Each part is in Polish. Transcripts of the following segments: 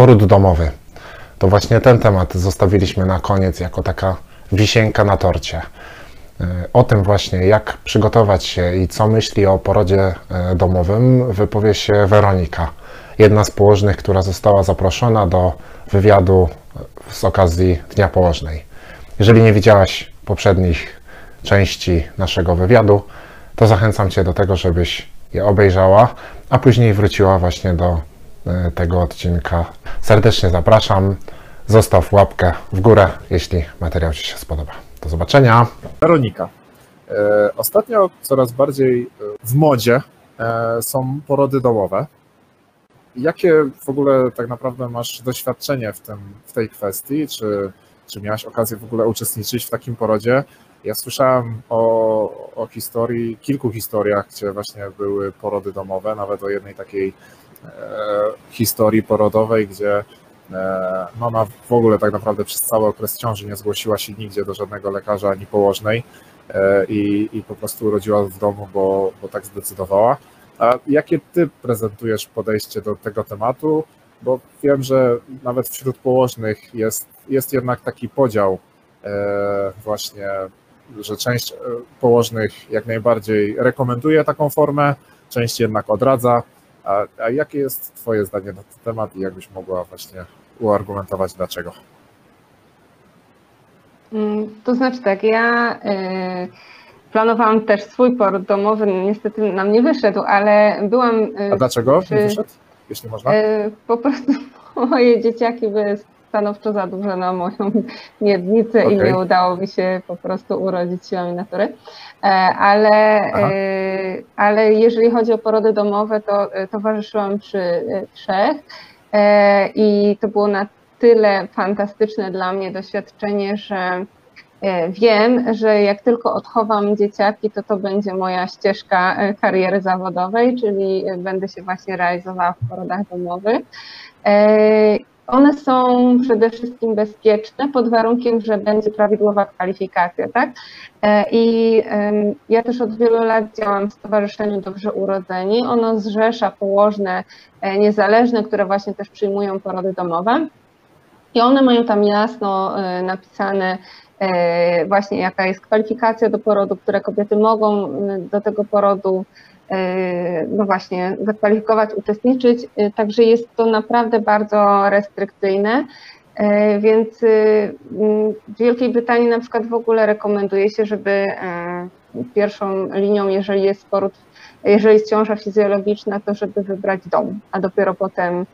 Poród domowy. To właśnie ten temat zostawiliśmy na koniec jako taka wisienka na torcie. E, O tym właśnie, jak przygotować się i co myśli o porodzie e, domowym, wypowie się Weronika, jedna z położnych, która została zaproszona do wywiadu z okazji Dnia Położnej. Jeżeli nie widziałaś poprzednich części naszego wywiadu, to zachęcam Cię do tego, żebyś je obejrzała, a później wróciła właśnie do tego odcinka. Serdecznie zapraszam. Zostaw łapkę w górę, jeśli materiał Ci się spodoba. Do zobaczenia. Weronika. E, Ostatnio coraz bardziej e, w modzie e, są porody domowe. Jakie w ogóle tak naprawdę masz doświadczenie w, tym, w tej kwestii? Czy, czy miałaś okazję w ogóle uczestniczyć w takim porodzie? Ja słyszałem o, o historii, kilku historiach, gdzie właśnie były porody domowe, nawet o jednej takiej e, historii porodowej, gdzie e, mama w ogóle tak naprawdę przez cały okres ciąży nie zgłosiła się nigdzie do żadnego lekarza ani położnej e, i, i po prostu urodziła w domu, bo, bo tak zdecydowała. A jakie ty prezentujesz podejście do tego tematu? Bo wiem, że nawet wśród położnych jest, jest jednak taki podział e, właśnie, że część e, położnych jak najbardziej rekomenduje taką formę, część jednak odradza. A, a jakie jest twoje zdanie na ten temat i jakbyś mogła właśnie uargumentować dlaczego? Mm, To znaczy tak, ja y, planowałam też swój poród domowy, niestety nam nie wyszedł, ale byłam. A dlaczego nie przy- wyszedł, jeśli można? Po prostu moje dzieciaki były stanowczo za duże na moją miednicę i Okej. nie udało mi się po prostu urodzić siłami natury. E, Ale, Aha. y, ale jeżeli chodzi o porody domowe, to y, towarzyszyłam przy trzech e, i to było na tyle fantastyczne dla mnie doświadczenie, że e, wiem, że jak tylko odchowam dzieciaki, to to będzie moja ścieżka e, kariery zawodowej, czyli e, będę się właśnie realizowała w porodach domowych. One są przede wszystkim bezpieczne pod warunkiem, że będzie prawidłowa kwalifikacja, tak? E, I ja też od wielu lat działam w Stowarzyszeniu Dobrze Urodzeni. Ono zrzesza położne e, niezależne, które właśnie też przyjmują porody domowe. I one mają tam jasno e, napisane właśnie jaka jest kwalifikacja do porodu, które kobiety mogą do tego porodu no właśnie zakwalifikować, uczestniczyć. E, Także jest to naprawdę bardzo restrykcyjne. E, Więc w Wielkiej Brytanii na przykład w ogóle rekomenduje się, żeby pierwszą linią, jeżeli jest poród, jeżeli jest ciąża fizjologiczna, to żeby wybrać dom, a dopiero potem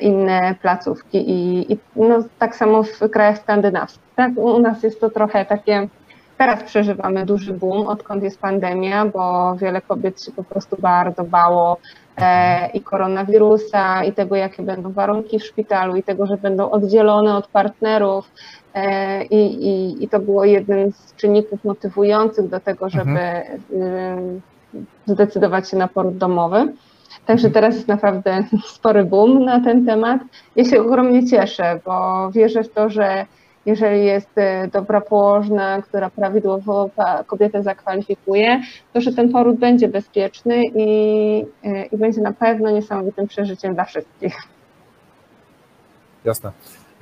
inne placówki i, i no, tak samo w krajach skandynawskich. Tak? U nas jest to trochę takie, teraz przeżywamy duży boom, odkąd jest pandemia, bo wiele kobiet się po prostu bardzo bało e, i koronawirusa, i tego, jakie będą warunki w szpitalu, i tego, że będą oddzielone od partnerów. E, i, i, I to było jednym z czynników motywujących do tego, żeby y, zdecydować się na poród domowy. Także teraz jest naprawdę spory boom na ten temat. Ja się ogromnie cieszę, bo wierzę w to, że jeżeli jest e, dobra położna, która prawidłowo kobietę zakwalifikuje, to że ten poród będzie bezpieczny i, e, i będzie na pewno niesamowitym przeżyciem dla wszystkich. Jasne.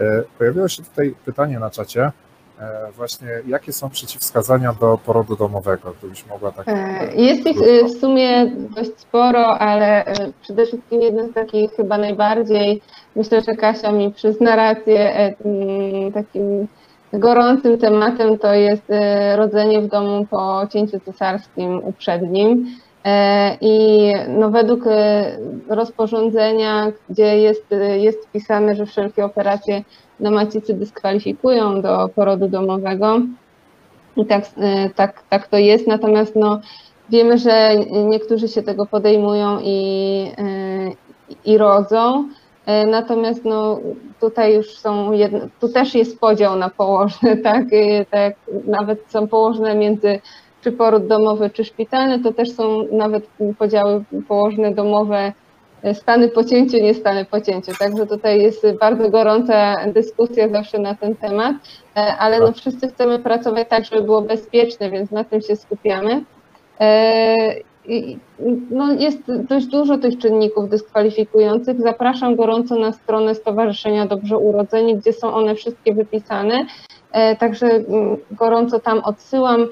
E, Pojawiło się tutaj pytanie na czacie. E, Właśnie, jakie są przeciwwskazania do porodu domowego? Gdybyś mogła tak. E, Jest ich e, w sumie dość sporo, ale przede wszystkim jeden z takich chyba najbardziej, myślę, że Kasia mi przyzna rację, mm, takim gorącym tematem to jest rodzenie w domu po cięciu cesarskim uprzednim. E, I no według e, rozporządzenia, gdzie jest, e, jest wpisane, że wszelkie operacje na macicy dyskwalifikują do porodu domowego, i tak, tak, tak to jest, natomiast no, wiemy, że niektórzy się tego podejmują i, i rodzą. Natomiast no, tutaj już są, jedno, tu też jest podział na położne, tak? Tak? Nawet są położne między czy poród domowy, czy szpitalny, to też są nawet podziały położne domowe, e, stany po cięciu, nie stany po cięciu. Także tutaj jest bardzo gorąca dyskusja zawsze na ten temat, e, ale no wszyscy chcemy pracować tak, żeby było bezpieczne, więc na tym się skupiamy. E, no jest dość dużo tych czynników dyskwalifikujących. Zapraszam gorąco na stronę Stowarzyszenia Dobrze Urodzeni, gdzie są one wszystkie wypisane. Także mm, gorąco tam odsyłam.